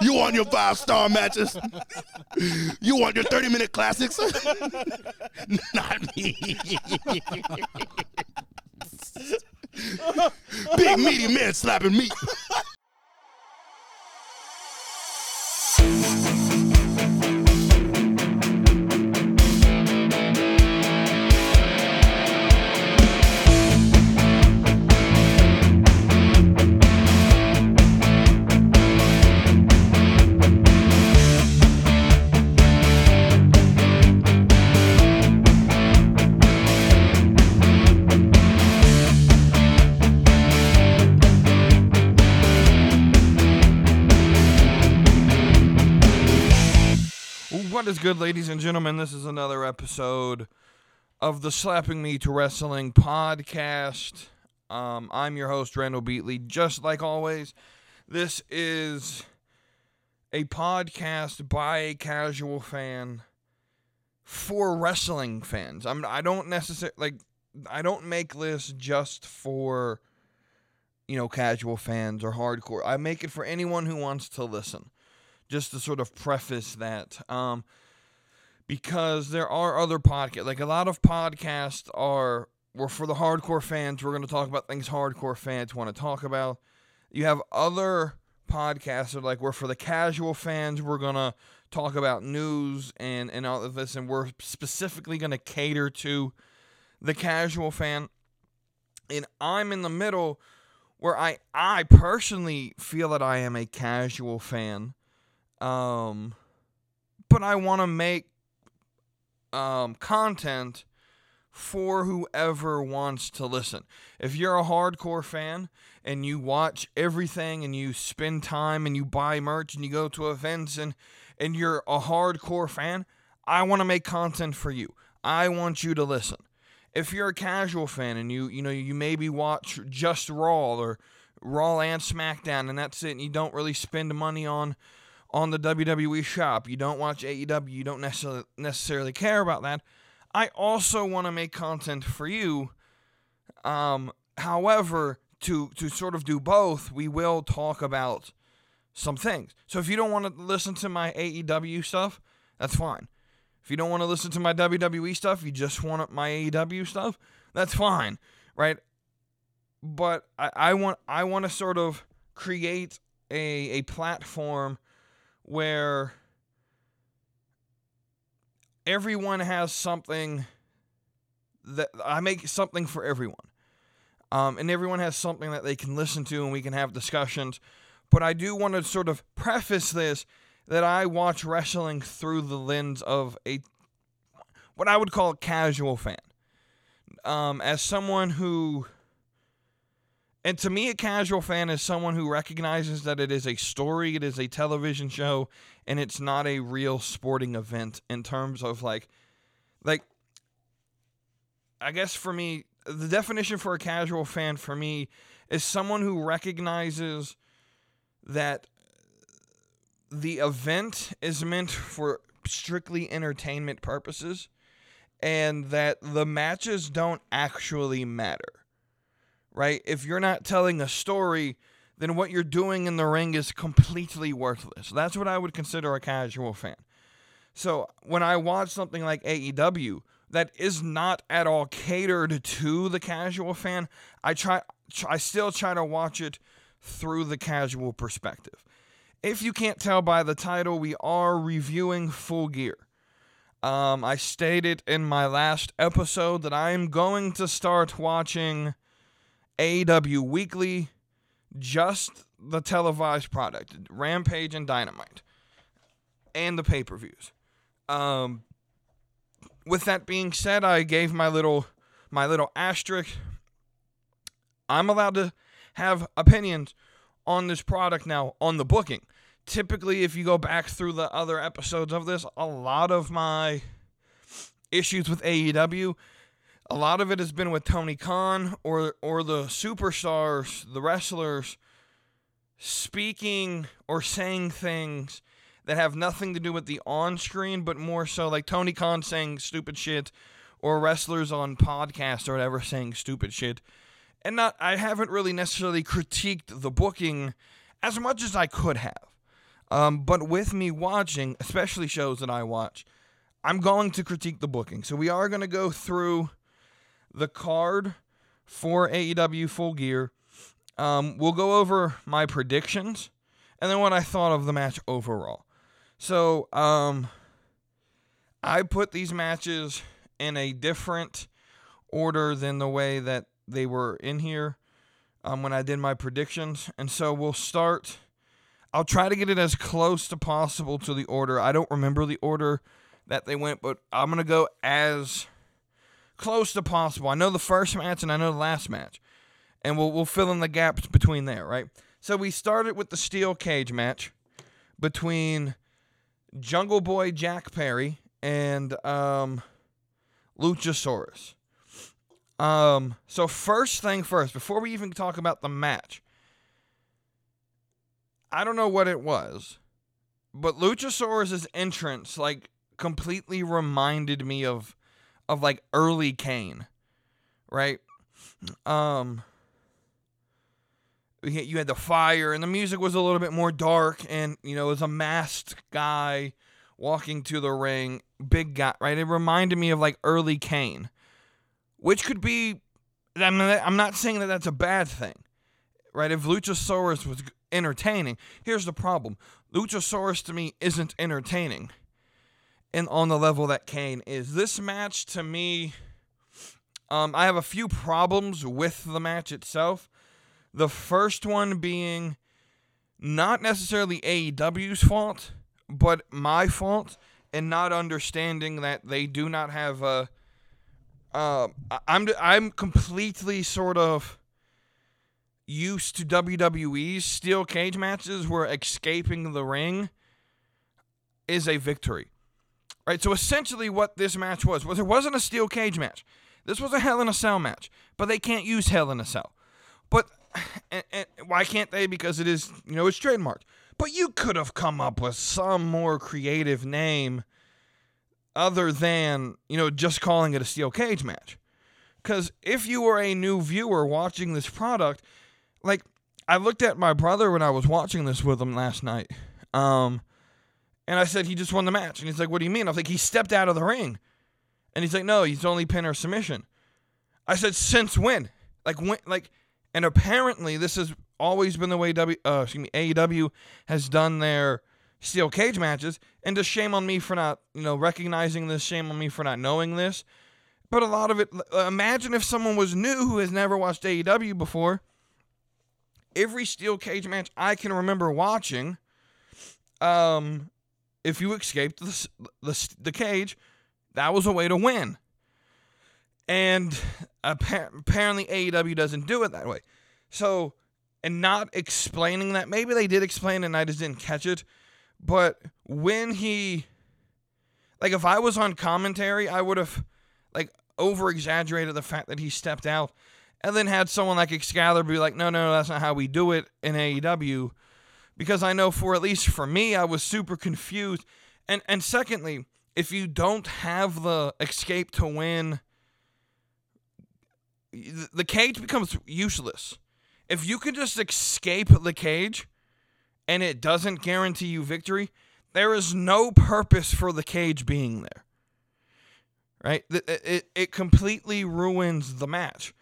You want your five star matches? You want your 30 minute classics? Not me. Big meaty man slapping meat. Is good, ladies and gentlemen? This is another episode of the Slapping Meat Wrestling podcast. Um, I'm your host, Randall Beatley. Just like always, this is a podcast by a casual fan for wrestling fans. I'm I don't necessarily like I don't make lists just for you know casual fans or hardcore. I make it for anyone who wants to listen just to sort of preface that. Um, because there are other podcasts, like a lot of podcasts are, were for the hardcore fans. We're going to talk about things hardcore fans want to talk about. You have other podcasts that are like, we're for the casual fans. We're going to talk about news and, and all of this. And we're specifically going to cater to the casual fan. And I'm in the middle where I, I personally feel that I am a casual fan um, but I want to make um, content for whoever wants to listen. If you're a hardcore fan and you watch everything and you spend time and you buy merch and you go to events and and you're a hardcore fan, I want to make content for you. I want you to listen. If you're a casual fan and you you know you maybe watch just Raw or Raw and SmackDown and that's it and you don't really spend money on on the WWE shop, you don't watch AEW, you don't necessarily necessarily care about that. I also want to make content for you. Um, however, to to sort of do both, we will talk about some things. So if you don't want to listen to my AEW stuff, that's fine. If you don't want to listen to my WWE stuff, you just want my AEW stuff, that's fine, right? But I, I want I want to sort of create a a platform where everyone has something that I make something for everyone. Um, and everyone has something that they can listen to and we can have discussions. But I do want to sort of preface this that I watch wrestling through the lens of a what I would call a casual fan. Um, as someone who and to me, a casual fan is someone who recognizes that it is a story, it is a television show, and it's not a real sporting event in terms of like, like, I guess for me, the definition for a casual fan for me is someone who recognizes that the event is meant for strictly entertainment purposes and that the matches don't actually matter right? If you're not telling a story, then what you're doing in the ring is completely worthless. That's what I would consider a casual fan. So when I watch something like AEW that is not at all catered to the casual fan, I try I still try to watch it through the casual perspective. If you can't tell by the title, we are reviewing Full Gear. Um, I stated in my last episode that I am going to start watching AEW Weekly, just the televised product, Rampage and Dynamite, and the pay per views. Um, with that being said, I gave my little my little asterisk. I'm allowed to have opinions on this product now on the booking. Typically, if you go back through the other episodes of this, a lot of my issues with AEW a lot of it has been with Tony Khan or or the superstars, the wrestlers speaking or saying things that have nothing to do with the on screen, but more so like Tony Khan saying stupid shit or wrestlers on podcasts or whatever saying stupid shit. And not I haven't really necessarily critiqued the booking as much as I could have. Um, but with me watching, especially shows that I watch, I'm going to critique the booking. So we are going to go through the card for AEW Full Gear. Um, we'll go over my predictions and then what I thought of the match overall. So, um, I put these matches in a different order than the way that they were in here um, when I did my predictions. And so we'll start. I'll try to get it as close to possible to the order. I don't remember the order that they went, but I'm going to go as close to possible. I know the first match and I know the last match. And we'll, we'll fill in the gaps between there, right? So we started with the steel cage match between Jungle Boy Jack Perry and um, Luchasaurus. Um, so first thing first, before we even talk about the match, I don't know what it was, but Luchasaurus's entrance like completely reminded me of of like early Kane, right? Um, you had the fire, and the music was a little bit more dark, and you know, it was a masked guy walking to the ring, big guy, right? It reminded me of like early Kane, which could be. I'm not, I'm not saying that that's a bad thing, right? If Luchasaurus was entertaining, here's the problem: Luchasaurus to me isn't entertaining, and on the level that Kane is. This match to me, um, I have a few problems with the match itself. The first one being not necessarily AEW's fault, but my fault in not understanding that they do not have a. Uh, I'm I'm completely sort of used to WWE's steel cage matches where escaping the ring is a victory. Right? So essentially what this match was was it wasn't a steel cage match. This was a Hell in a Cell match, but they can't use Hell in a Cell. But and, and why can't they? Because it is, you know, it's trademarked. But you could have come up with some more creative name other than, you know, just calling it a steel cage match. Because if you were a new viewer watching this product, like, I looked at my brother when I was watching this with him last night. Um, and I said, he just won the match. And he's like, what do you mean? I was like, he stepped out of the ring. And he's like, no, he's only pin or submission. I said, since when? Like, when, like, and apparently this has always been the way W, uh, excuse me, AEW has done their steel cage matches. And just shame on me for not, you know, recognizing this. Shame on me for not knowing this. But a lot of it, imagine if someone was new who has never watched AEW before. Every steel cage match I can remember watching, um, if you escaped the, the, the cage, that was a way to win. And apparently AEW doesn't do it that way. So, and not explaining that, maybe they did explain and I just didn't catch it. But when he, like, if I was on commentary, I would have, like, over exaggerated the fact that he stepped out and then had someone like Excalibur be like, no, no, no, that's not how we do it in AEW. Because I know for at least for me, I was super confused. And and secondly, if you don't have the escape to win, the cage becomes useless. If you can just escape the cage and it doesn't guarantee you victory, there is no purpose for the cage being there. Right? It, it, it completely ruins the match.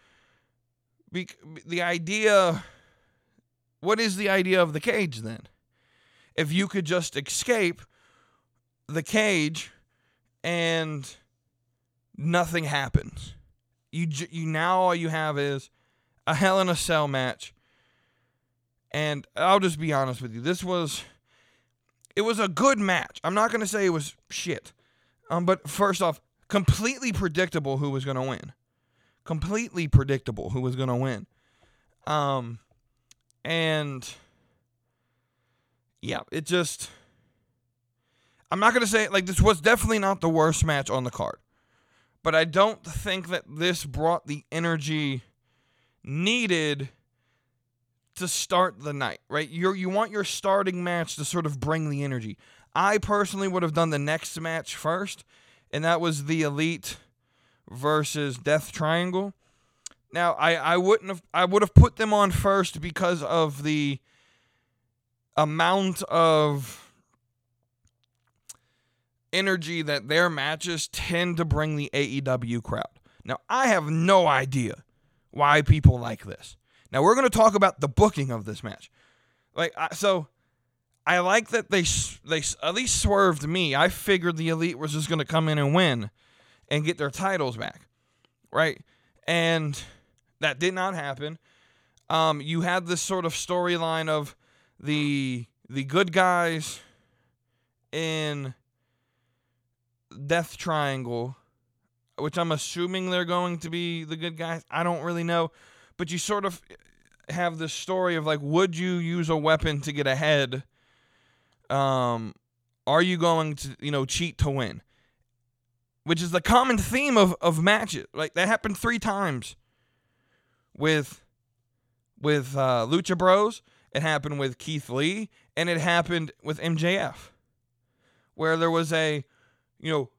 Be, the idea what is the idea of the cage then? If you could just escape the cage and nothing happens. You you now all you have is a Hell in a Cell match. And I'll just be honest with you. This was it was a good match. I'm not going to say it was shit. Um but first off, completely predictable who was going to win. Completely predictable who was going to win. Um and yeah, it just I'm not to say like this was definitely not the worst match on the card. But I don't think that this brought the energy needed to start the night, right? You you want your starting match to sort of bring the energy. I personally would have done the next match first, and that was the Elite versus Death Triangle. Now, I, I wouldn't have I would have put them on first because of the amount of energy that their matches tend to bring the AEW crowd. Now, I have no idea why people like this. Now, we're going to talk about the booking of this match. Like I, so I like that they they at least swerved me. I figured the elite was just going to come in and win and get their titles back. Right? And that did not happen. Um, you had this sort of storyline of the the good guys in Death Triangle, which I'm assuming they're going to be the good guys. I don't really know, but you sort of have this story of like, would you use a weapon to get ahead? Um, are you going to you know cheat to win? Which is the common theme of of matches. Like that happened three times with with uh, Lucha Bros. It happened with Keith Lee, and it happened with MJF, where there was a, you know,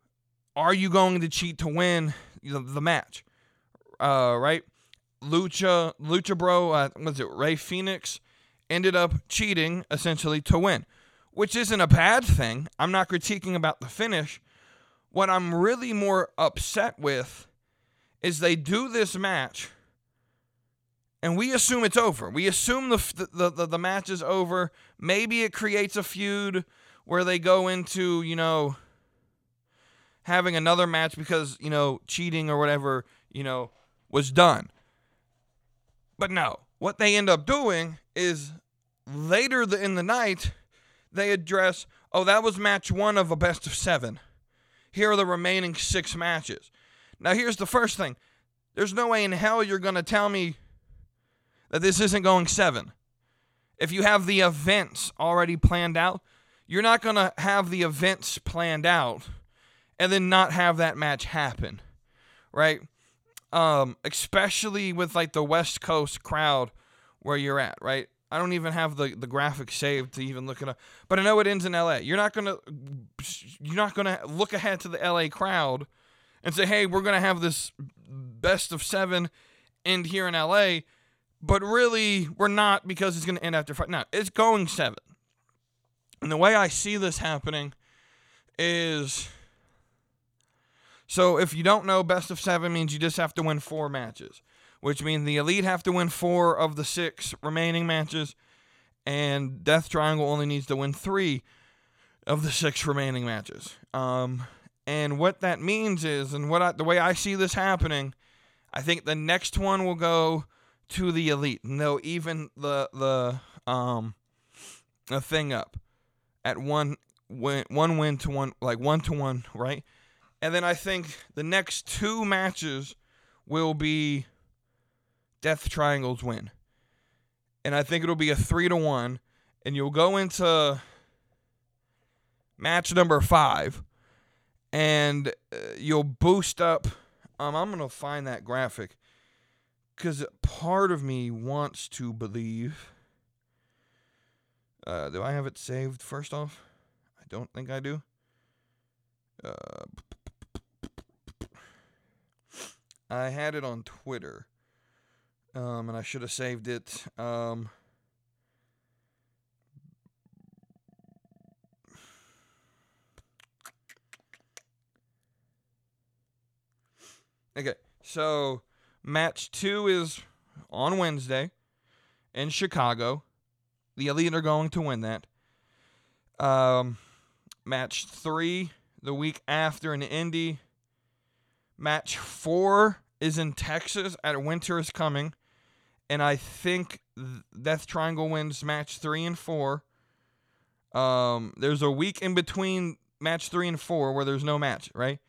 are you going to cheat to win the, the match? Uh, right? Lucha Lucha Bro, uh, was it Rey Fenix, ended up cheating essentially to win, which isn't a bad thing. I'm not critiquing about the finish. What I'm really more upset with is they do this match and we assume it's over. We assume the, the the, the match is over. Maybe it creates a feud where they go into you know having another match because you know cheating or whatever you know was done. But no, what they end up doing is later in the night they address, oh that was match one of a best of seven. Here are the remaining six matches. Now here's the first thing. There's no way in hell you're gonna tell me that this isn't going seven. If you have the events already planned out, you're not going to have the events planned out and then not have that match happen, right? Um, especially with like the West Coast crowd where you're at, right? I don't even have the, the graphic saved to even look it up, but I know it ends in LA. You're not gonna you're not gonna look ahead to the LA crowd and say, hey, we're gonna have this best of seven end here in LA but really we're not because it's going to end after five. No, it's going seven. And the way I see this happening is so if you don't know, best of seven means you just have to win four matches, which means the elite have to win four of the six remaining matches, and Death Triangle only needs to win three of the six remaining matches. Um, and what that means is, and what I, the way I see this happening, I think the next one will go to the elite, and they'll even the the um a thing up at one win one win to one like one to one, right? And then I think the next two matches will be Death Triangles win. And I think it'll be a 3 to 1 and you'll go into match number 5 and uh, you'll boost up um I'm to find that graphic because part of me wants to believe. Uh, do I have it saved first off? I don't think I do. Uh, I had it on Twitter, um, and I should have saved it. Um, okay, so Match two is on Wednesday in Chicago. The Elite are going to win that. Um, match three the week after in Indy. Match four is in Texas at Winter is Coming. And I think Death Triangle wins match three and four. Um, there's a week in between match three and four where there's no match, right?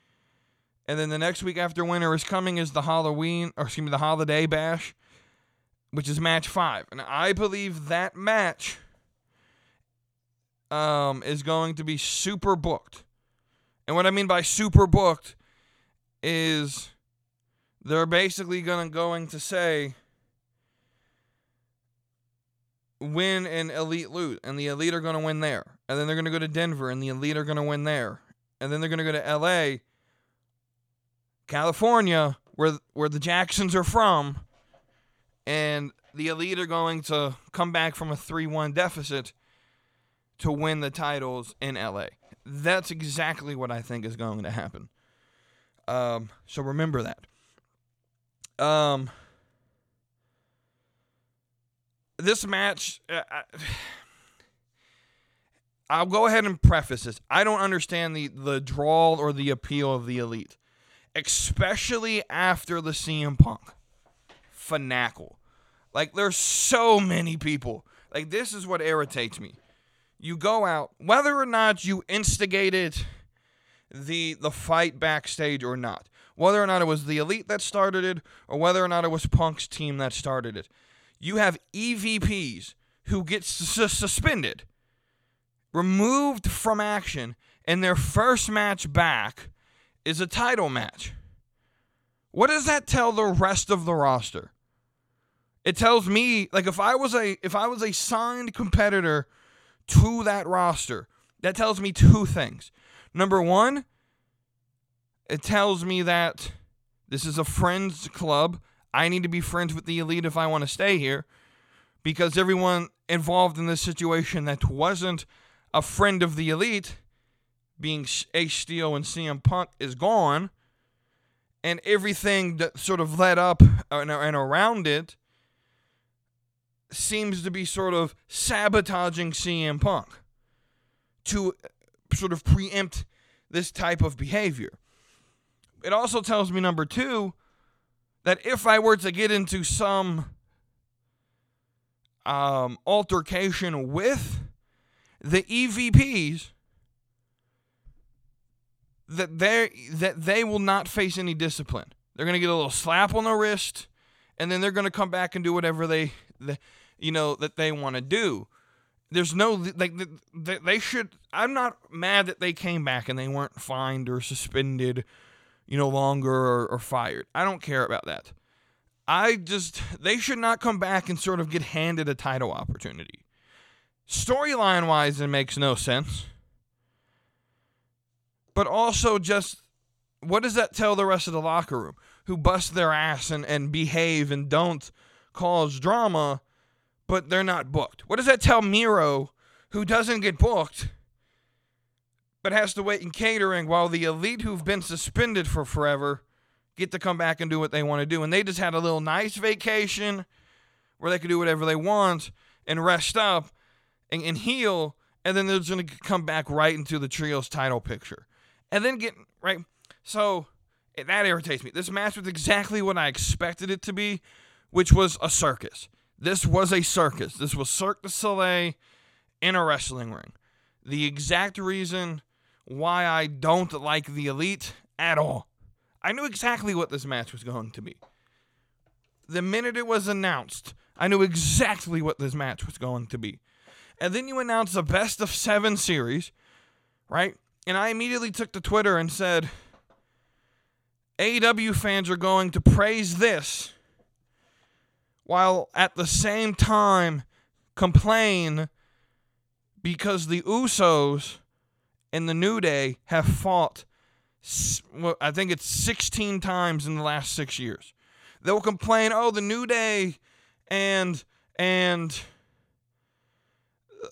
And then the next week after winter is coming is the Halloween, or excuse me, the Holiday Bash, which is match five. And I believe that match um, is going to be super booked. And what I mean by super booked is they're basically gonna going to say win and elite loot, and the elite are gonna win there. And then they're gonna go to Denver and the elite are gonna win there. And then they're gonna go to LA California, where where the Jacksons are from, and the elite are going to come back from a 3-1 deficit to win the titles in LA. That's exactly what I think is going to happen. Um, so remember that. Um, this match, uh, I, I'll go ahead and preface this. I don't understand the the draw or the appeal of the elite, especially after the CM Punk finacle. Like there's so many people. Like this is what irritates me. You go out, whether or not you instigated the the fight backstage or not, whether or not it was the elite that started it or whether or not it was Punk's team that started it. You have EVPs who get su- suspended, removed from action, and their first match back is a title match. What does that tell the rest of the roster? It tells me like if I was a if I was a signed competitor to that roster, that tells me two things. Number 1, it tells me that this is a friends club. I need to be friends with the elite if I want to stay here because everyone involved in this situation that wasn't a friend of the elite, being Ace Steel and CM Punk, is gone. And everything that sort of led up and, and around it seems to be sort of sabotaging CM Punk to sort of preempt this type of behavior. It also tells me, number two, that if I were to get into some um, altercation with the EVPs, that they that they will not face any discipline. They're gonna get a little slap on the wrist, and then they're gonna come back and do whatever they, they you know, that they want to do. There's no like they should. I'm not mad that they came back and they weren't fined or suspended, you know, longer or, or fired. I don't care about that. I just they should not come back and sort of get handed a title opportunity. Storyline wise, it makes no sense. But also, just what does that tell the rest of the locker room who bust their ass and, and behave and don't cause drama, but they're not booked? What does that tell Miro who doesn't get booked but has to wait in catering while the elite who've been suspended for forever get to come back and do what they want to do? And they just had a little nice vacation where they could do whatever they want and rest up and, and heal, and then they're just going to come back right into the trios title picture. And then get, right? So eh, that irritates me. This match was exactly what I expected it to be, which was a circus. This was a circus. This was Cirque du Soleil in a wrestling ring. The exact reason why I don't like the Elite at all. I knew exactly what this match was going to be. The minute it was announced, I knew exactly what this match was going to be. And then you announce a best of seven series, right? And I immediately took to Twitter and said, AEW fans are going to praise this while at the same time complain because the Usos and the New Day have fought, I think it's 16 times in the last six years. They'll complain, oh, the New Day and and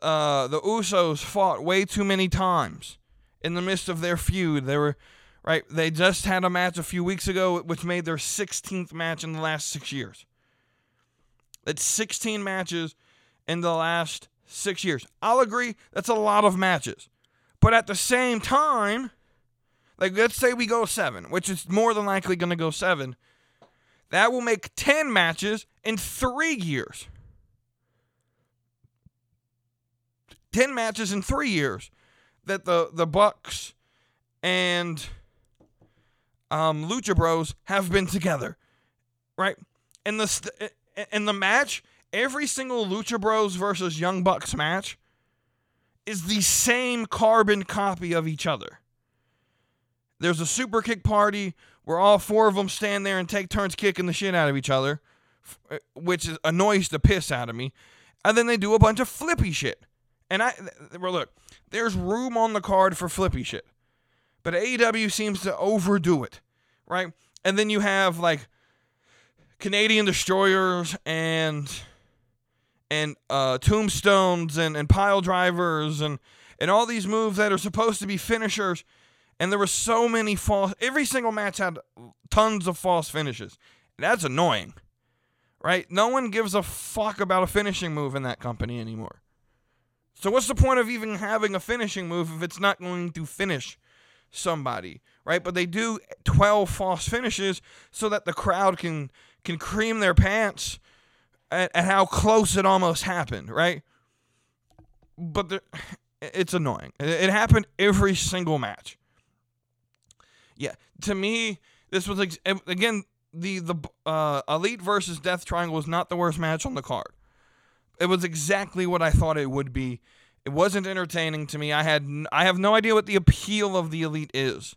uh, the Usos fought way too many times in the midst of their feud. They were right. They just had a match a few weeks ago, which made their 16th match in the last six years. That's 16 matches in the last six years. I'll agree, that's a lot of matches. But at the same time, like let's say we go seven, which is more than likely going to go seven, that will make 10 matches in three years. 10 matches in three years that the, the Bucks and um, Lucha Bros have been together, right? And the st- in the match, every single Lucha Bros versus Young Bucks match is the same carbon copy of each other. There's a super kick party where all four of them stand there and take turns kicking the shit out of each other, uh, which annoys the piss out of me. And then they do a bunch of flippy shit. And I, well, look, there's room on the card for flippy shit, but AEW seems to overdo it, right? And then you have like Canadian destroyers and and uh, tombstones and, and pile drivers and and all these moves that are supposed to be finishers. And there were so many false. Every single match had tons of false finishes. That's annoying, right? No one gives a fuck about a finishing move in that company anymore. So what's the point of even having a finishing move if it's not going to finish somebody, right? But they do 12 false finishes so that the crowd can can cream their pants at, at how close it almost happened, right? But the, it's annoying. It, happened every single match. Yeah, to me, this was again the the uh, elite versus death triangle was not the worst match on the card. It was exactly what I thought it would be. It wasn't entertaining to me. I had n- I have no idea what the appeal of the elite is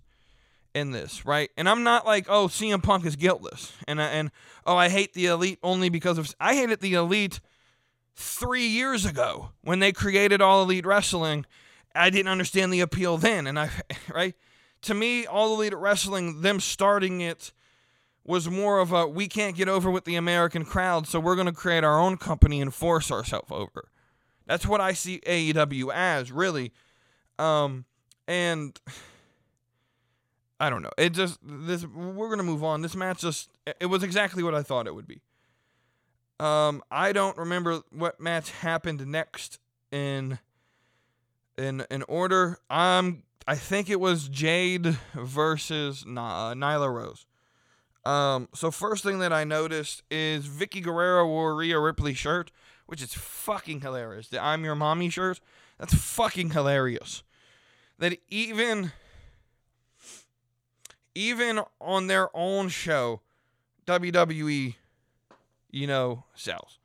in this, right? And I'm not like, oh, CM Punk is guiltless, and I, and oh, I hate the elite only because of I hated the elite three years ago when they created All Elite Wrestling. I didn't understand the appeal then, and I right to me, All Elite Wrestling, them starting it was more of a we can't get over with the American crowd, so we're going to create our own company and force ourselves over. That's what I see AEW as, really. Um, and I don't know. It just this we're gonna move on. This match just it was exactly what I thought it would be. Um, I don't remember what match happened next in in in order. Um, I think it was Jade versus uh, Nyla Rose. Um, so first thing that I noticed is Vickie Guerrero wore Rhea Ripley shirt, which is fucking hilarious. The I'm Your Mommy shirt, that's fucking hilarious. That even even on their own show, WWE, you know, sells.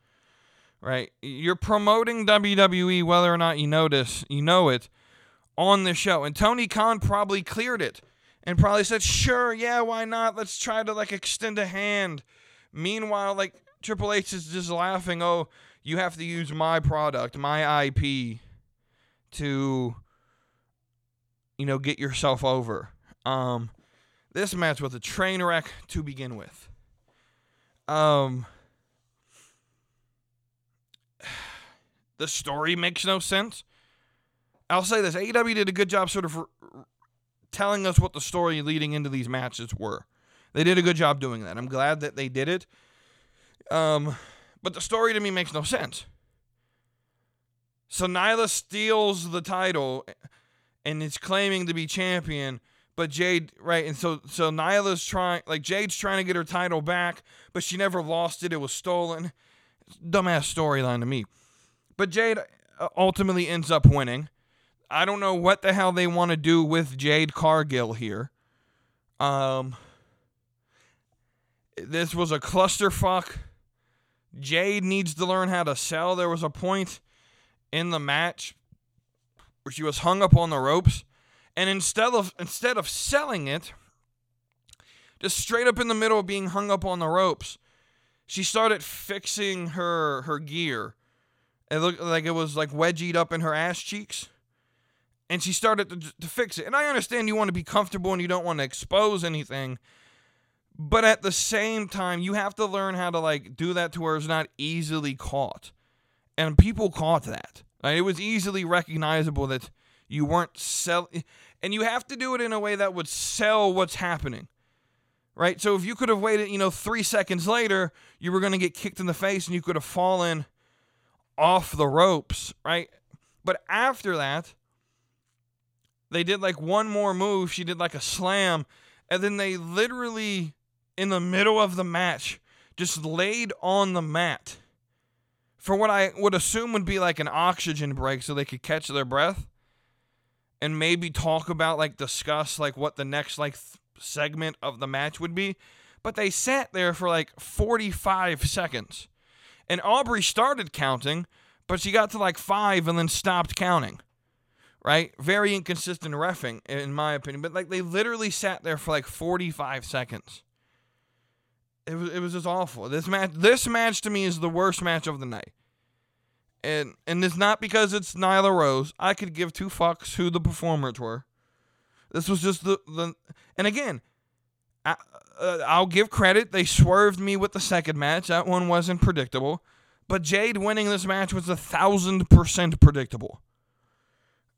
Right? You're promoting WWE whether or not you notice, you know it, on the show. And Tony Khan probably cleared it and probably said, sure, yeah, why not? Let's try to like extend a hand. Meanwhile, like Triple H is just laughing, oh, you have to use my product, my IP to you know, get yourself over. Um this match was a train wreck to begin with. Um the story makes no sense. I'll say this: AEW did a good job, sort of r- telling us what the story leading into these matches were. They did a good job doing that. I'm glad that they did it. Um, but the story to me makes no sense. So Nyla steals the title and is claiming to be champion, but Jade, right? And so so Nyla's trying, like Jade's trying to get her title back, but she never lost it. It was stolen. Dumbass storyline to me. But Jade uh, ultimately ends up winning. I don't know what the hell they want to do with Jade Cargill here. Um, this was a clusterfuck. Jade needs to learn how to sell. There was a point in the match where she was hung up on the ropes, and instead of instead of selling it, just straight up in the middle of being hung up on the ropes, she started fixing her her gear. It looked like it was like wedgied up in her ass cheeks and she started to, to fix it. And I understand you want to be comfortable and you don't want to expose anything, but at the same time, you have to learn how to like do that to where it's not easily caught. And people caught that. Like, it was easily recognizable that you weren't selling, and you have to do it in a way that would sell what's happening. Right? So if you could have waited, you know, three seconds later, you were going to get kicked in the face and you could have fallen off the ropes, right? But after that, they did like one more move. She did like a slam. And then they literally, in the middle of the match, just laid on the mat for what I would assume would be like an oxygen break so they could catch their breath and maybe talk about, like, discuss, like, what the next, like, th- segment of the match would be. But they sat there for like 45 seconds. And Aubrey started counting, but she got to like five and then stopped counting right? Very inconsistent refing, in my opinion. But like they literally sat there for like 45 seconds. It was it was just awful. This match this match to me is the worst match of the night. And and it's not because it's Nyla Rose. I could give two fucks who the performers were. This was just the the and again, I, uh, I'll give credit. They swerved me with the second match. That one wasn't predictable. But Jade winning this match was a thousand percent predictable.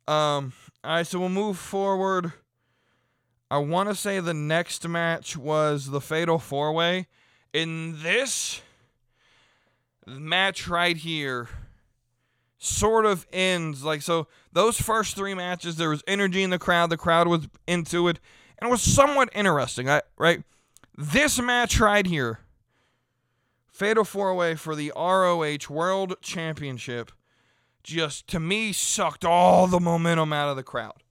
Um, all right, so we'll move forward. I want to say the next match was the Fatal Four Way. In this match right here, sort of ends like so. Those first three matches, there was energy in the crowd. The crowd was into it, and it was somewhat interesting. Right, this match right here, Fatal Four Way for the ROH World Championship, just to me sucked all the momentum out of the crowd.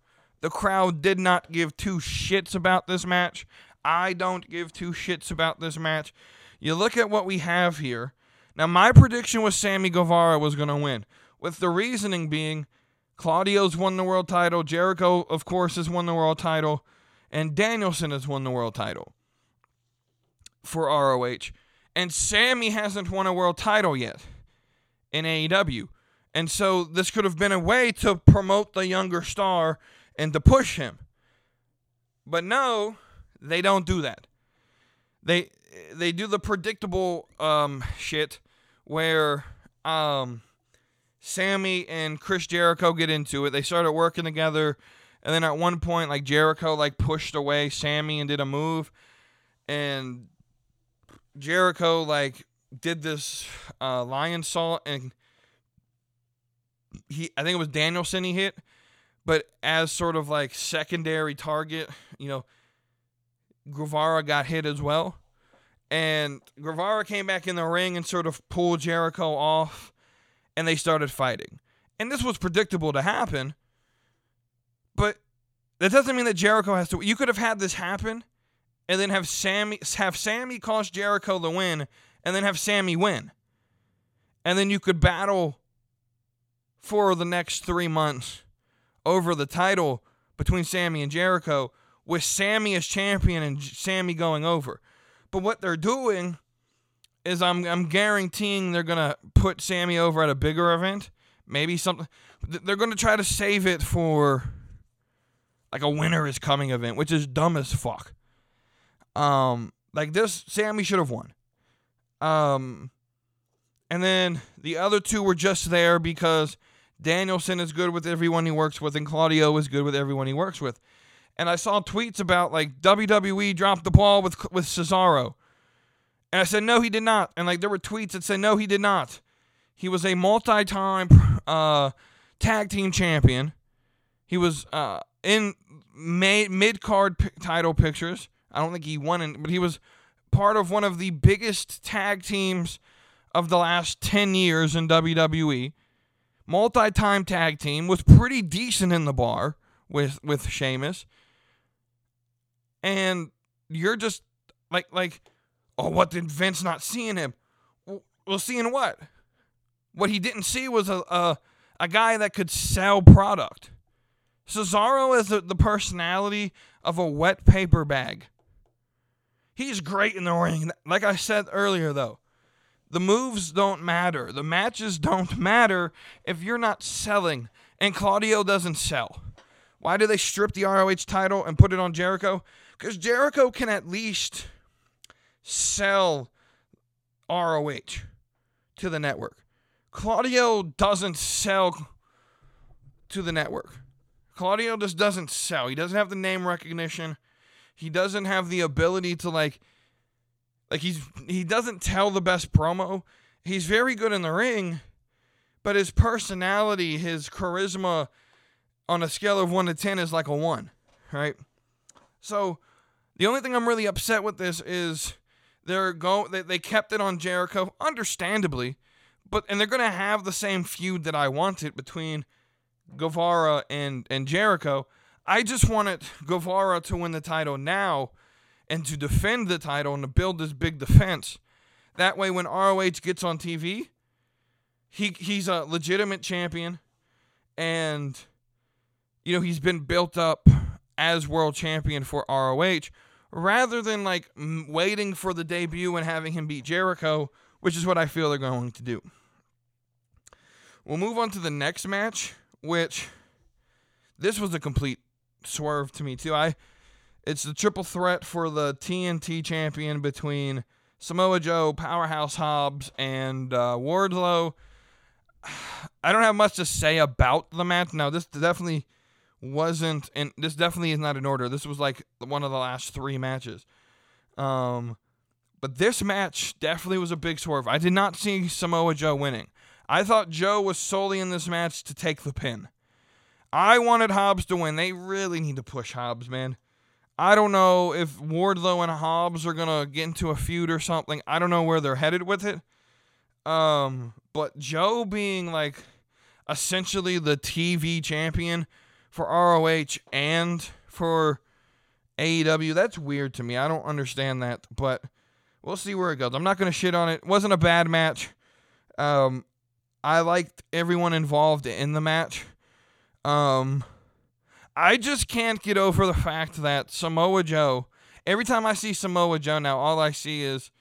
The crowd did not give two shits about this match. I don't give two shits about this match. You look at what we have here. Now, my prediction was Sammy Guevara was going to win, with the reasoning being Claudio's won the world title, Jericho, of course, has won the world title, and Danielson has won the world title for ROH. And Sammy hasn't won a world title yet in AEW. And so this could have been a way to promote the younger star and to push him. But no, they don't do that. They they do the predictable um, shit where um, Sammy and Chris Jericho get into it. They started working together, and then at one point, like Jericho like pushed away Sammy and did a move, and Jericho like did this uh, Lionsault and he I think it was Danielson he hit, but as sort of like secondary target, you know, Guevara got hit as well. And Guevara came back in the ring and sort of pulled Jericho off, and they started fighting. And this was predictable to happen, but that doesn't mean that Jericho has to. You could have had this happen, and then have Sammy have Sammy cost Jericho the win, and then have Sammy win, and then you could battle for the next three months over the title between Sammy and Jericho, with Sammy as champion and Sammy going over. But what they're doing is I'm I'm guaranteeing they're gonna put Sammy over at a bigger event, maybe something. They're gonna try to save it for like a Winter is Coming event, which is dumb as fuck. Um, like this, Sammy should have won. Um, and then the other two were just there because Danielson is good with everyone he works with, and Claudio is good with everyone he works with. And I saw tweets about like WWE dropped the ball with with Cesaro, and I said no, he did not. And like there were tweets that said no, he did not. He was a multi-time uh, tag team champion. He was uh, in mid card p- title pictures. I don't think he won, it, but he was part of one of the biggest tag teams of the last 10 years in WWE multi-time tag team, was pretty decent in the bar with with Sheamus. And you're just like like, oh, what did Vince not seeing him? Well, seeing what? What he didn't see was a a, a guy that could sell product. Cesaro is the, the personality of a wet paper bag. He's great in the ring. Like I said earlier, though, the moves don't matter. The matches don't matter if you're not selling. And Claudio doesn't sell. Why do they strip the ROH title and put it on Jericho? Because Jericho can at least sell ROH to the network. Claudio doesn't sell to the network. Claudio just doesn't sell. He doesn't have the name recognition. He doesn't have the ability to like like he's he doesn't tell the best promo. He's very good in the ring, but his personality, his charisma on a scale of 1 to 10 is like a 1, right? So, the only thing I'm really upset with this is they're go they, they kept it on Jericho understandably, but and they're going to have the same feud that I wanted between Guevara and and Jericho. I just wanted Guevara to win the title now and to defend the title and to build this big defense. That way, when ROH gets on TV, he he's a legitimate champion, and you know he's been built up as world champion for ROH, rather than like waiting for the debut and having him beat Jericho, which is what I feel they're going to do. We'll move on to the next match, which this was a complete swerve to me too. I it's the triple threat for the TNT champion between Samoa Joe, Powerhouse Hobbs, and uh, Wardlow. I don't have much to say about the match. Now, this definitely wasn't, and this definitely is not in order. This was like one of the last three matches. Um, but this match definitely was a big swerve. I did not see Samoa Joe winning. I thought Joe was solely in this match to take the pin. I wanted Hobbs to win. They really need to push Hobbs, man. I don't know if Wardlow and Hobbs are gonna get into a feud or something. I don't know where they're headed with it. Um, but Joe being like essentially the TV champion for ROH and for AEW, that's weird to me. I don't understand that, but we'll see where it goes. I'm not gonna shit on it. it wasn't a bad match. Um, I liked everyone involved in the match. Um, I just can't get over the fact that Samoa Joe, every time I see Samoa Joe now, all I see is,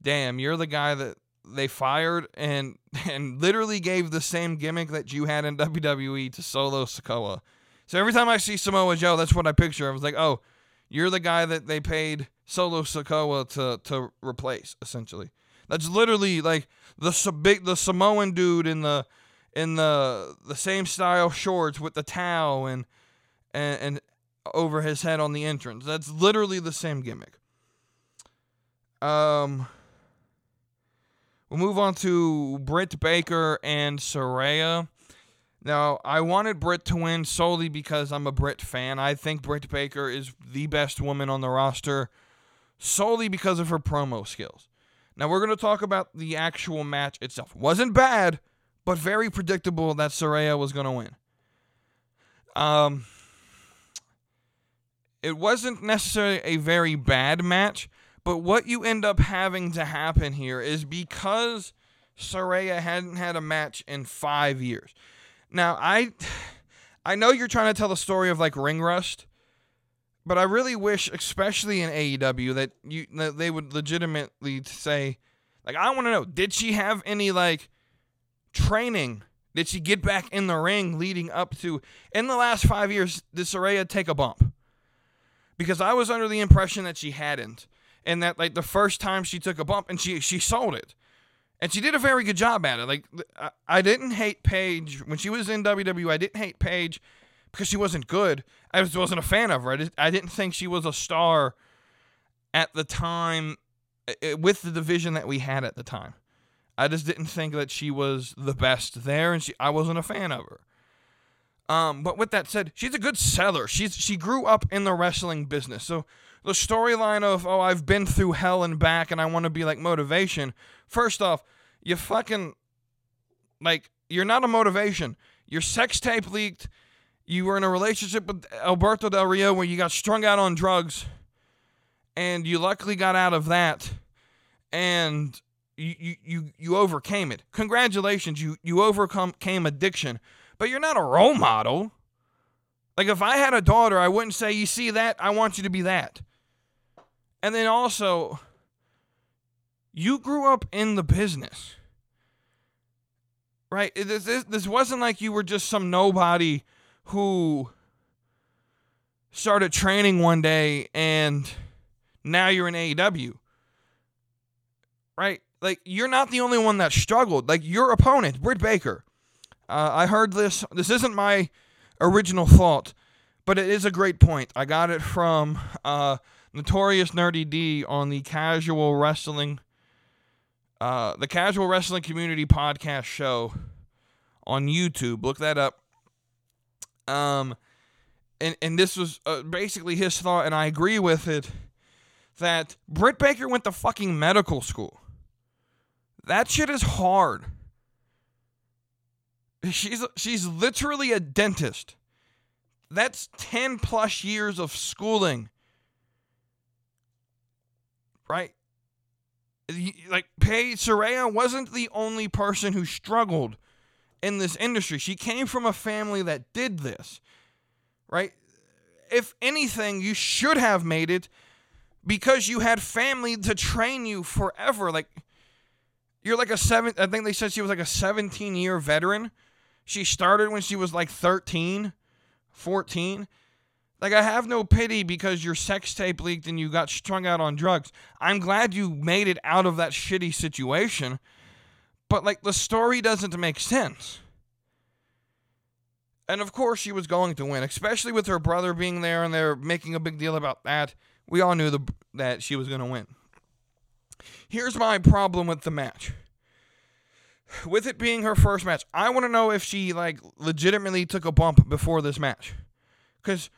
damn, you're the guy that they fired and and literally gave the same gimmick that you had in WWE to Solo Sikoa. So every time I see Samoa Joe, that's what I picture. I was like, oh, you're the guy that they paid Solo Sikoa to to replace, essentially. That's literally like the big the Samoan dude in the in the the same style shorts with the towel and and, and over his head on the entrance. That's literally the same gimmick. Um, we'll move on to Britt Baker and Saraya. Now, I wanted Britt to win solely because I'm a Britt fan. I think Britt Baker is the best woman on the roster solely because of her promo skills. Now, we're going to talk about the actual match itself. Wasn't bad, but very predictable that Saraya was going to win. Um, it wasn't necessarily a very bad match, but what you end up having to happen here is because Saraya hadn't had a match in five years. Now, I, I know you're trying to tell the story of like ring rust, but I really wish, especially in AEW, that you that they would legitimately say, like, I want to know, did she have any like training? Did she get back in the ring leading up to in the last five years? Did Saraya take a bump? Because I was under the impression that she hadn't, and that like the first time she took a bump and she she sold it, and she did a very good job at it. Like I, I didn't hate Paige when she was in WWE. I didn't hate Paige because she wasn't good. I just wasn't a fan of her. I, just, I didn't think she was a star at the time with the division that we had at the time. I just didn't think that she was the best there, and she I wasn't a fan of her. Um, but with that said, she's a good seller. She's she grew up in the wrestling business, so the storyline of oh I've been through hell and back, and I want to be like motivation. First off, you fucking like you're not a motivation. Your sex tape leaked. You were in a relationship with Alberto Del Rio where you got strung out on drugs, and you luckily got out of that. And you, you, you overcame it. Congratulations, you, you overcame addiction. But you're not a role model. Like if I had a daughter, I wouldn't say, you see that? I want you to be that. And then also, you grew up in the business. Right? This, this, this wasn't like you were just some nobody who started training one day and now you're in AEW. Right? Like you're not the only one that struggled. Like your opponent, Britt Baker. Uh, I heard this. This isn't my original thought, but it is a great point. I got it from uh, Notorious Nerdy D on the Casual Wrestling, uh, the Casual Wrestling Community Podcast Show on YouTube. Look that up. Um, and and this was uh, basically his thought, and I agree with it. That Britt Baker went to fucking medical school. That shit is hard. She's she's literally a dentist. That's 10 plus years of schooling. Right? Like Paige Saraya wasn't the only person who struggled in this industry. She came from a family that did this. Right? If anything, you should have made it because you had family to train you forever. Like you're like a seven. I think they said she was like a 17 year veteran. She started when she was like 13, 14. Like, I have no pity because your sex tape leaked and you got strung out on drugs. I'm glad you made it out of that shitty situation. But, like, the story doesn't make sense. And of course, she was going to win, especially with her brother being there and they're making a big deal about that. We all knew the, that she was going to win. Here's my problem with the match. With it being her first match, I want to know if she like legitimately took a bump before this match. Cuz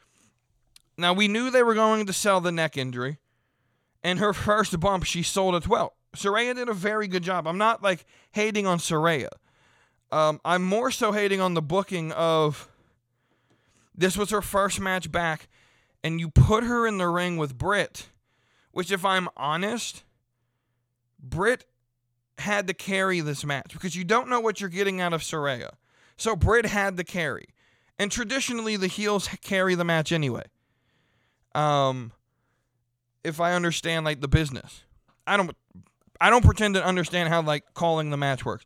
now we knew they were going to sell the neck injury. And her first bump, she sold it well. Saraya did a very good job. I'm not like hating on Saraya. Um, I'm more so hating on the booking of this was her first match back, and you put her in the ring with Britt, which, if I'm honest, Britt had to carry this match because you don't know what you're getting out of Saraya. So Britt had to carry. And traditionally the heels carry the match anyway. Um if I understand like the business. I don't I don't pretend to understand how like calling the match works.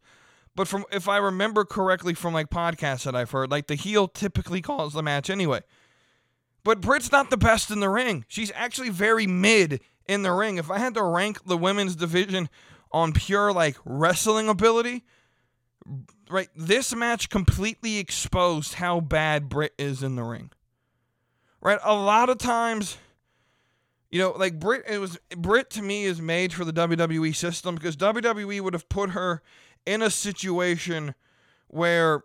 But from if I remember correctly from like podcasts that I've heard, like the heel typically calls the match anyway. But Britt's not the best in the ring. She's actually very mid in the ring. If I had to rank the women's division on pure like wrestling ability, right, this match completely exposed how bad Britt is in the ring. Right? A lot of times you know, like Britt it was Britt to me is made for the WWE system because WWE would have put her in a situation where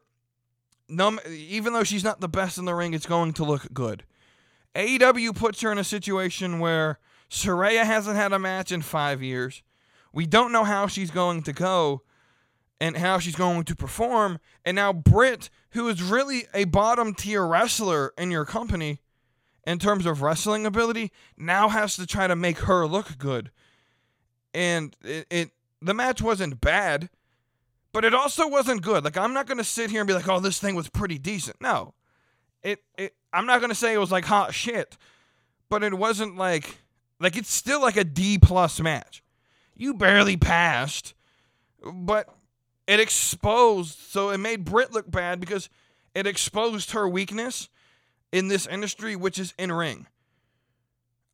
num even though she's not the best in the ring, it's going to look good. AEW puts her in a situation where Saraya hasn't had a match in five years. We don't know how she's going to go and how she's going to perform. And now Britt, who is really a bottom tier wrestler in your company in terms of wrestling ability, now has to try to make her look good. And it, it the match wasn't bad, but it also wasn't good. Like I'm not gonna sit here and be like, oh, this thing was pretty decent. No. It it I'm not gonna say it was like hot shit, but it wasn't like like it's still like a D plus match. You barely passed, but it exposed. So it made Britt look bad because it exposed her weakness in this industry, which is in ring.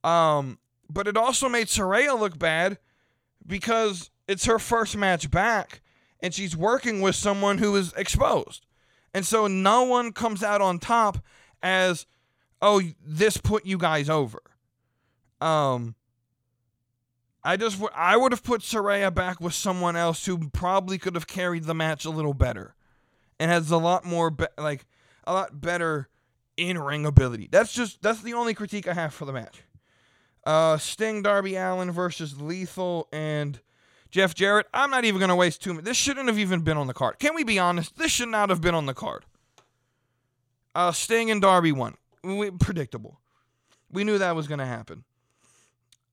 Um, but it also made Saraya look bad because it's her first match back and she's working with someone who is exposed. And so no one comes out on top as, oh, this put you guys over. Um, I just I would have put Saraya back with someone else who probably could have carried the match a little better, and has a lot more be- like a lot better in ring ability. That's just that's the only critique I have for the match. Uh, Sting, Darby Allin versus Lethal and Jeff Jarrett. I'm not even gonna waste two minutes. This shouldn't have even been on the card. Can we be honest? This should not have been on the card. Uh, Sting and Darby won. We, predictable. We knew that was gonna happen.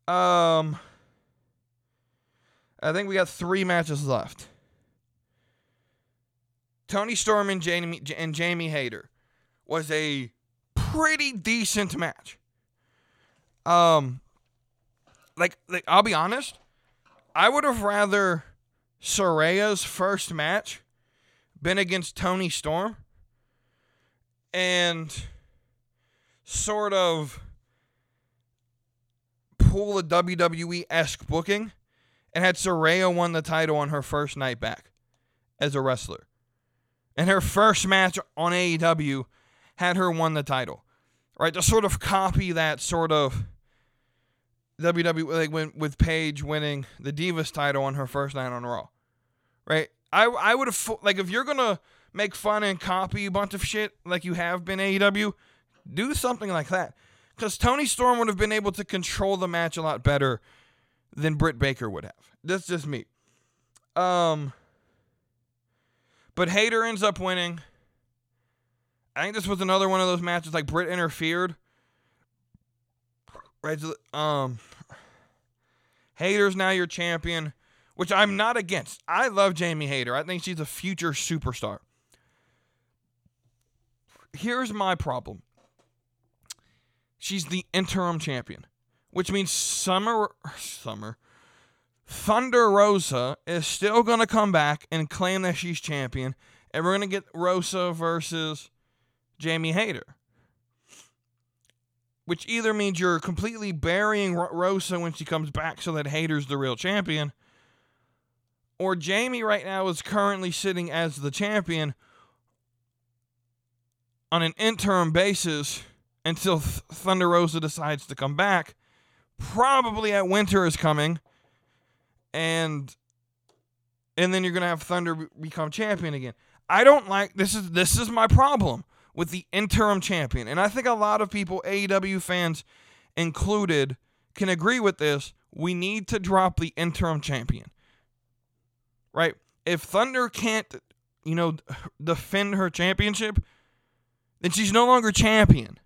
Um, I think we got three matches left. Toni Storm and Jamie and Jamie Hayter was a pretty decent match. Um, like, like I'll be honest, I would have rather Saraya's first match been against Toni Storm and sort of pull a WWE esque booking and had Saraya won the title on her first night back as a wrestler. And her first match on AEW had her won the title. Right? To sort of copy that sort of WWE like when with Paige winning the Divas title on her first night on Raw. Right? I I would have like if you're gonna make fun and copy a bunch of shit like you have been AEW, do something like that because Toni Storm would have been able to control the match a lot better than Britt Baker would have. That's just me. Um, but Hayter ends up winning. I think this was another one of those matches like Britt interfered. Right. Um, Hayter's now your champion, which I'm not against. I love Jamie Hayter. I think she's a future superstar. Here's my problem she's the interim champion, which means Summer Summer Thunder Rosa is still going to come back and claim that she's champion, and we're going to get Rosa versus Jamie Hayter. which either means you're completely burying Rosa when she comes back so that Hayter's the real champion, or Jamie right now is currently sitting as the champion on an interim basis until Th- Thunder Rosa decides to come back. Probably at winter is coming, and and then you're gonna have Thunder be- become champion again. I don't like this is this is my problem with the interim champion, and I think a lot of people, AEW fans included, can agree with this. We need to drop the interim champion, right? If Thunder can't, you know, defend her championship, then she's no longer champion,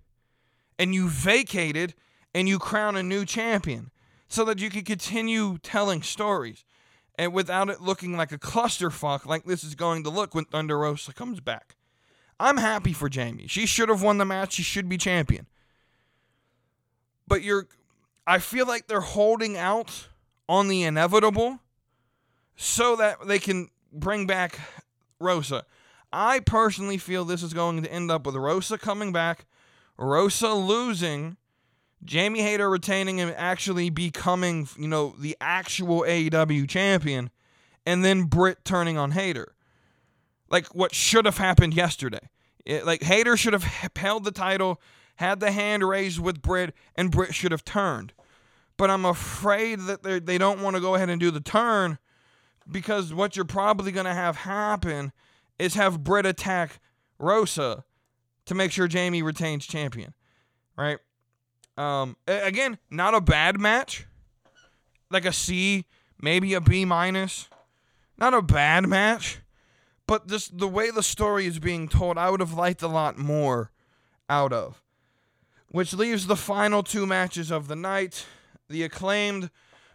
and you vacated and you crown a new champion so that you can continue telling stories and without it looking like a clusterfuck like this is going to look when Thunder Rosa comes back. I'm happy for Jamie. She should have won the match. She should be champion. But you're I feel like they're holding out on the inevitable so that they can bring back Rosa. I personally feel this is going to end up with Rosa coming back, Rosa losing, Jamie Hayter retaining and actually becoming, you know, the actual AEW champion, and then Britt turning on Hayter. Like what should have happened yesterday. It, like Hayter should have held the title, had the hand raised with Britt, and Britt should have turned. But I'm afraid that they they don't want to go ahead and do the turn because what you're probably going to have happen is have Britt attack Rosa to make sure Jamie retains champion, right? Um, again, not a bad match. Like a C, maybe a B minus. Not a bad match, but this the way the story is being told, I would have liked a lot more out of. Which leaves the final two matches of the night: the acclaimed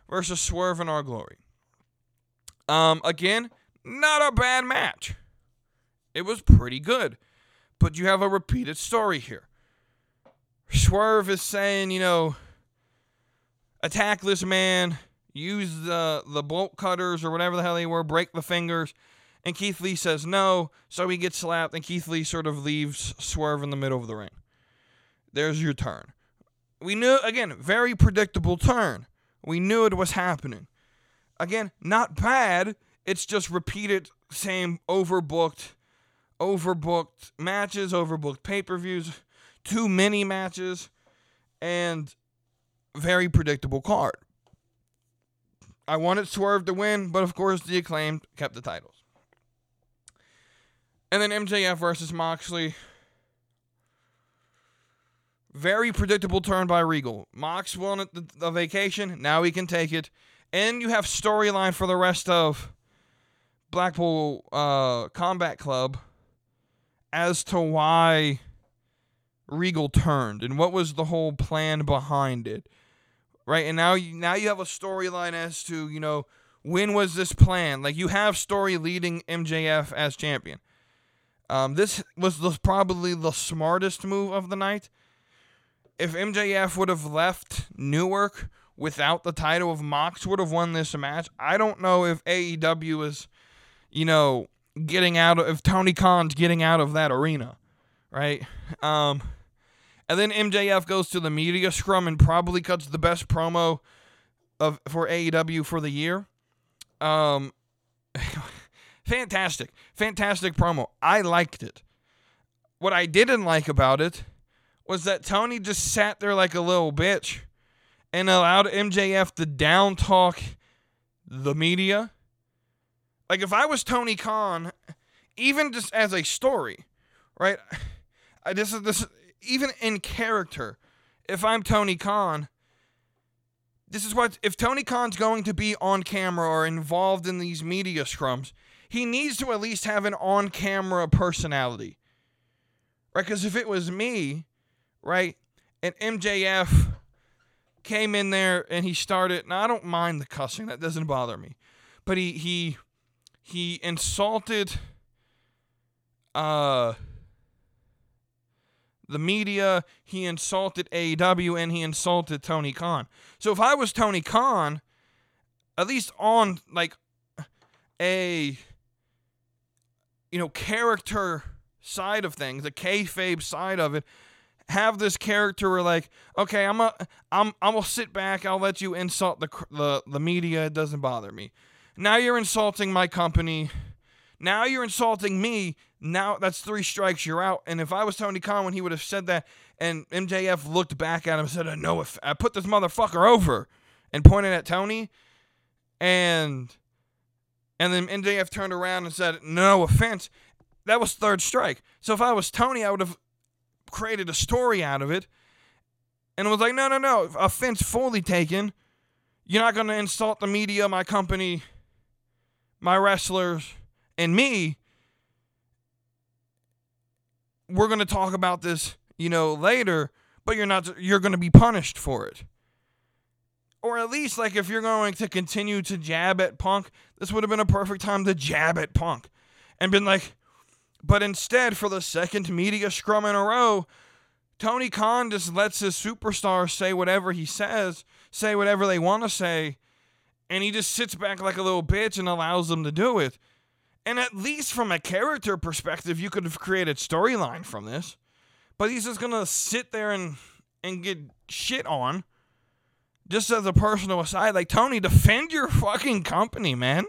versus Swerve and Our Glory. Um, again, not a bad match. It was pretty good, but you have a repeated story here. Swerve is saying, you know, attack this man, use the the bolt cutters or whatever the hell they were, break the fingers. And Keith Lee says no, so he gets slapped, and Keith Lee sort of leaves Swerve in the middle of the ring. There's your turn. We knew again, very predictable turn. We knew it was happening. Again, not bad. It's just repeated same overbooked, overbooked matches, overbooked pay-per-views too many matches, and very predictable card. I wanted Swerve to win, but of course the acclaimed kept the titles. And then MJF versus Moxley. Very predictable turn by Regal. Mox wanted the, the vacation, now he can take it. And you have storyline for the rest of Blackpool uh, Combat Club as to why Regal turned and what was the whole plan behind it. Right? And now you now you have a storyline as to, you know, when was this plan? Like you have story leading MJF as champion. Um, this was the, probably the smartest move of the night. If MJF would have left Newark without the title, of Mox would have won this match, I don't know if AEW is, you know, getting out of Tony Khan's getting out of that arena, right? Um, and then MJF goes to the media scrum and probably cuts the best promo of for AEW for the year. Um, fantastic, fantastic promo. I liked it. What I didn't like about it was that Tony just sat there like a little bitch and allowed MJF to down talk the media. Like if I was Tony Khan, even just as a story, right? I, this is this even in character. If I'm Tony Khan, this is what if Tony Khan's going to be on camera or involved in these media scrums, he needs to at least have an on-camera personality. Right? Cuz if it was me, right, and MJF came in there and he started, now I don't mind the cussing, that doesn't bother me. But he he he insulted uh the media, he insulted AEW, and he insulted Tony Khan. So if I was Tony Khan, at least on like a you know character side of things, the kayfabe side of it, have this character where like, okay, I'm a, I'm, I'm gonna sit back. I'll let you insult the the the media. It doesn't bother me. Now you're insulting my company. Now you're insulting me. Now that's three strikes. You're out. And if I was Tony Khan when he would have said that, and MJF looked back at him and said, "No, if I put this motherfucker over," and pointed at Tony, and and then MJF turned around and said, "No offense." That was third strike. So if I was Tony, I would have created a story out of it, and was like, "No, no, no, offense fully taken. You're not going to insult the media, my company, my wrestlers, and me." We're going to talk about this, you know, later, but you're not you're going to be punished for it or at least like if you're going to continue to jab at Punk, this would have been a perfect time to jab at Punk and been like, but instead, for the second media scrum in a row, Tony Khan just lets his superstars say whatever he says, say whatever they want to say, and he just sits back like a little bitch and allows them to do it. And at least from a character perspective, you could have created storyline from this. But he's just gonna sit there and and get shit on just as a personal aside, like Tony, defend your fucking company, man.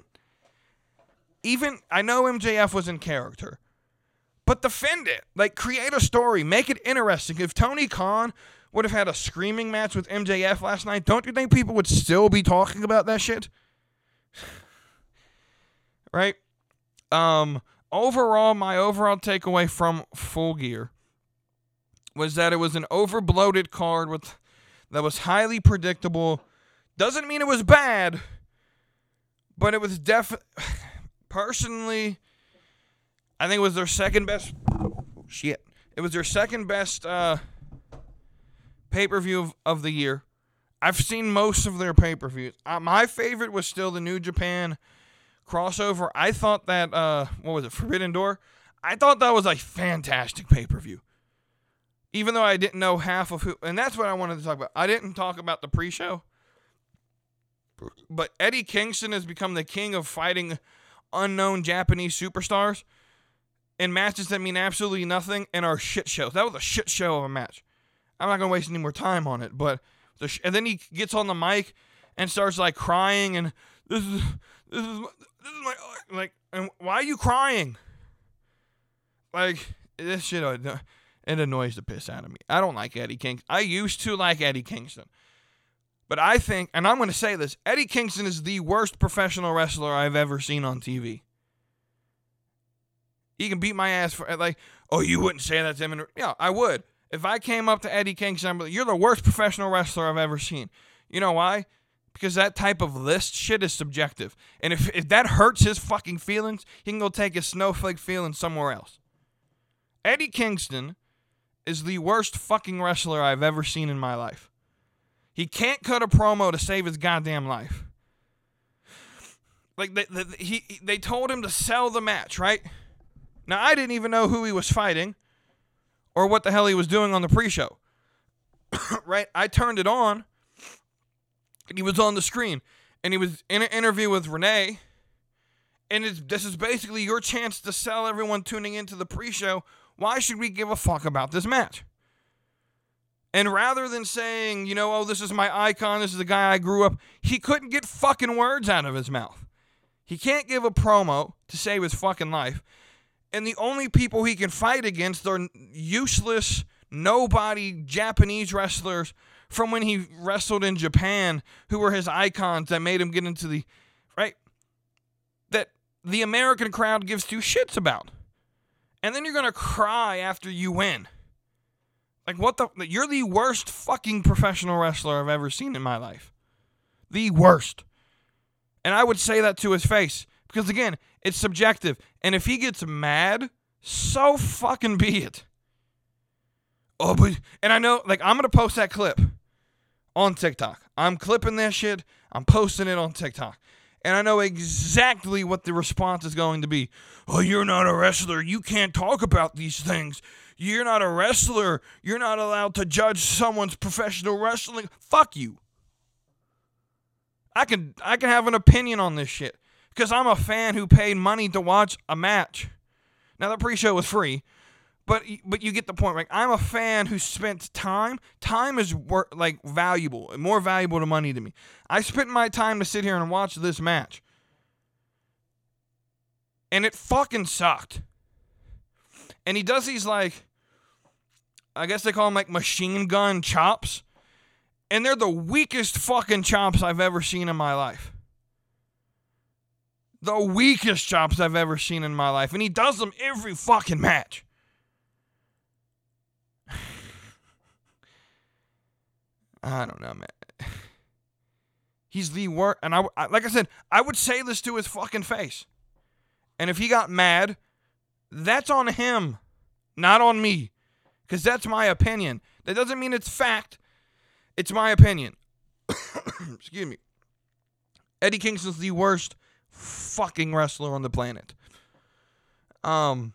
Even I know MJF was in character, but defend it. Like create a story, make it interesting. If Tony Khan would have had a screaming match with MJF last night, don't you think people would still be talking about that shit? right? Um overall my overall takeaway from Full Gear was that it was an overbloated card with that was highly predictable. Doesn't mean it was bad, but it was def. Personally, I think it was their second best. Shit, it was their second best uh, pay per view of, of, the year. I've seen most of their pay per views. Uh, my favorite was still the New Japan crossover. I thought that uh, what was it, Forbidden Door? I thought that was a fantastic pay per view even though I didn't know half of who, and that's what I wanted to talk about. I didn't talk about the pre show, but Eddie Kingston has become the king of fighting unknown Japanese superstars in matches that mean absolutely nothing and are shit shows. That was a shit show of a match. I'm not going to waste any more time on it, but, sh- and then he gets on the mic and starts like crying and this is, this is, this is my, like, and why are you crying? Like, this shit, uh, it annoys the piss out of me. I don't like Eddie Kingston. I used to like Eddie Kingston. But I think, and I'm going to say this Eddie Kingston is the worst professional wrestler I've ever seen on TV. He can beat my ass for, like, oh, you wouldn't say that to him. yeah, I would. If I came up to Eddie Kingston, be like, you're the worst professional wrestler I've ever seen. You know why? Because that type of list shit is subjective. And if, if that hurts his fucking feelings, he can go take his snowflake feeling somewhere else. Eddie Kingston is the worst fucking wrestler I've ever seen in my life. He can't cut a promo to save his goddamn life. Like they, they, he, they told him to sell the match, right? Now I didn't even know who he was fighting, or what the hell he was doing on the pre-show. right? I turned it on, and he was on the screen, and he was in an interview with Renee. And this is basically your chance to sell everyone tuning into the pre-show why should we give a fuck about this match? And rather than saying, you know, oh, this is my icon, this is the guy I grew up, he couldn't get fucking words out of his mouth. He can't give a promo to save his fucking life. And the only people he can fight against are useless, nobody Japanese wrestlers from when he wrestled in Japan who were his icons that made him get into the right that the American crowd gives two shits about and then you're gonna cry after you win. Like what the? You're the worst fucking professional wrestler I've ever seen in my life. The worst. And I would say that to his face because again, it's subjective. And if he gets mad, so fucking be it. Oh, but and I know, like, I'm gonna post that clip on TikTok. I'm clipping that shit. I'm posting it on TikTok and I know exactly what the response is going to be. Oh, you're not a wrestler. You can't talk about these things. You're not a wrestler. You're not allowed to judge someone's professional wrestling. Fuck you. I can I can have an opinion on this shit because I'm a fan who paid money to watch a match. Now the pre-show was free, but but you get the point. Like I'm a fan who spent time. Time is wor- like valuable, more valuable to money to me. I spent my time to sit here and watch this match, and it fucking sucked. And he does these like, I guess they call them like machine gun chops, and they're the weakest fucking chops I've ever seen in my life. The weakest chops I've ever seen in my life, and he does them every fucking match. I don't know, man. He's the worst. And I, I, like I said, I would say this to his fucking face. And if he got mad, that's on him, not on me. Because that's my opinion. That doesn't mean it's fact. It's my opinion. Excuse me. Eddie Kingston's the worst fucking wrestler on the planet. Um,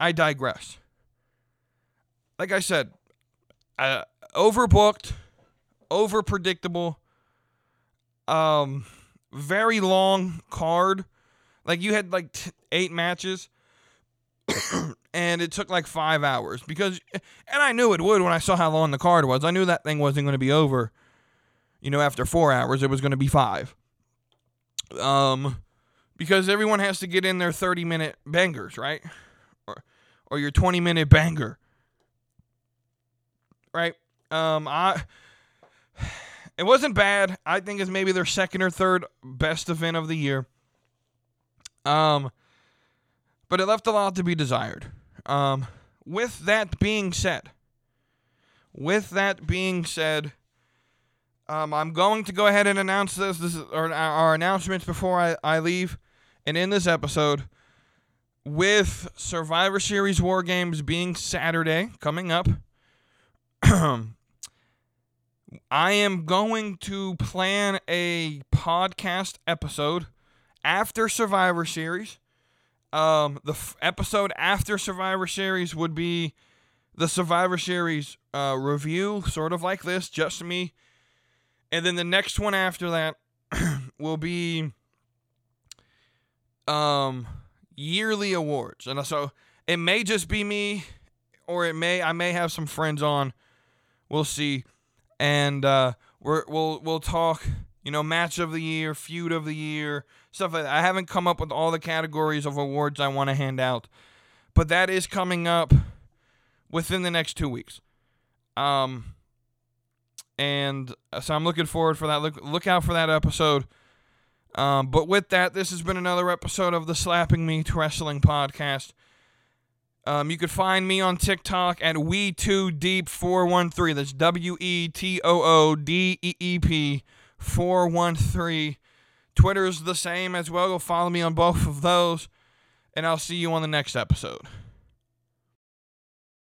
I digress. Like I said, uh, overbooked over predictable. Um, very long card. Like you had like t- eight matches, and it took like five hours because, and I knew it would when I saw how long the card was. I knew that thing wasn't going to be over. You know, after four hours, it was going to be five. Um, because everyone has to get in their thirty minute bangers, right? Or, or your twenty minute banger, right? Um, I it wasn't bad. I think it's maybe their second or third best event of the year. Um, but it left a lot to be desired. Um, with that being said, with that being said, um, I'm going to go ahead and announce this. This is our, our announcements before I, I leave. And in this episode, with Survivor Series War Games being Saturday coming up, I am going to plan a podcast episode after Survivor Series. Um, the f- episode after Survivor Series would be the Survivor Series uh, review, sort of like this, just me. And then the next one after that will be um yearly awards. And so it may just be me or it may I may have some friends on. We'll see and uh, we're, we'll we'll talk. You know, match of the year, feud of the year, stuff like that. I haven't come up with all the categories of awards I want to hand out, but that is coming up within the next two weeks. Um, and uh, so I'm looking forward for that. Look look out for that episode. Um, but with that, this has been another episode of the Slapping Meat Wrestling Podcast. Um, you could find me on TikTok at We2Deep413. That's W E T O O D E E P 413. Twitter's the same as well. Go follow me on both of those. And I'll see you on the next episode.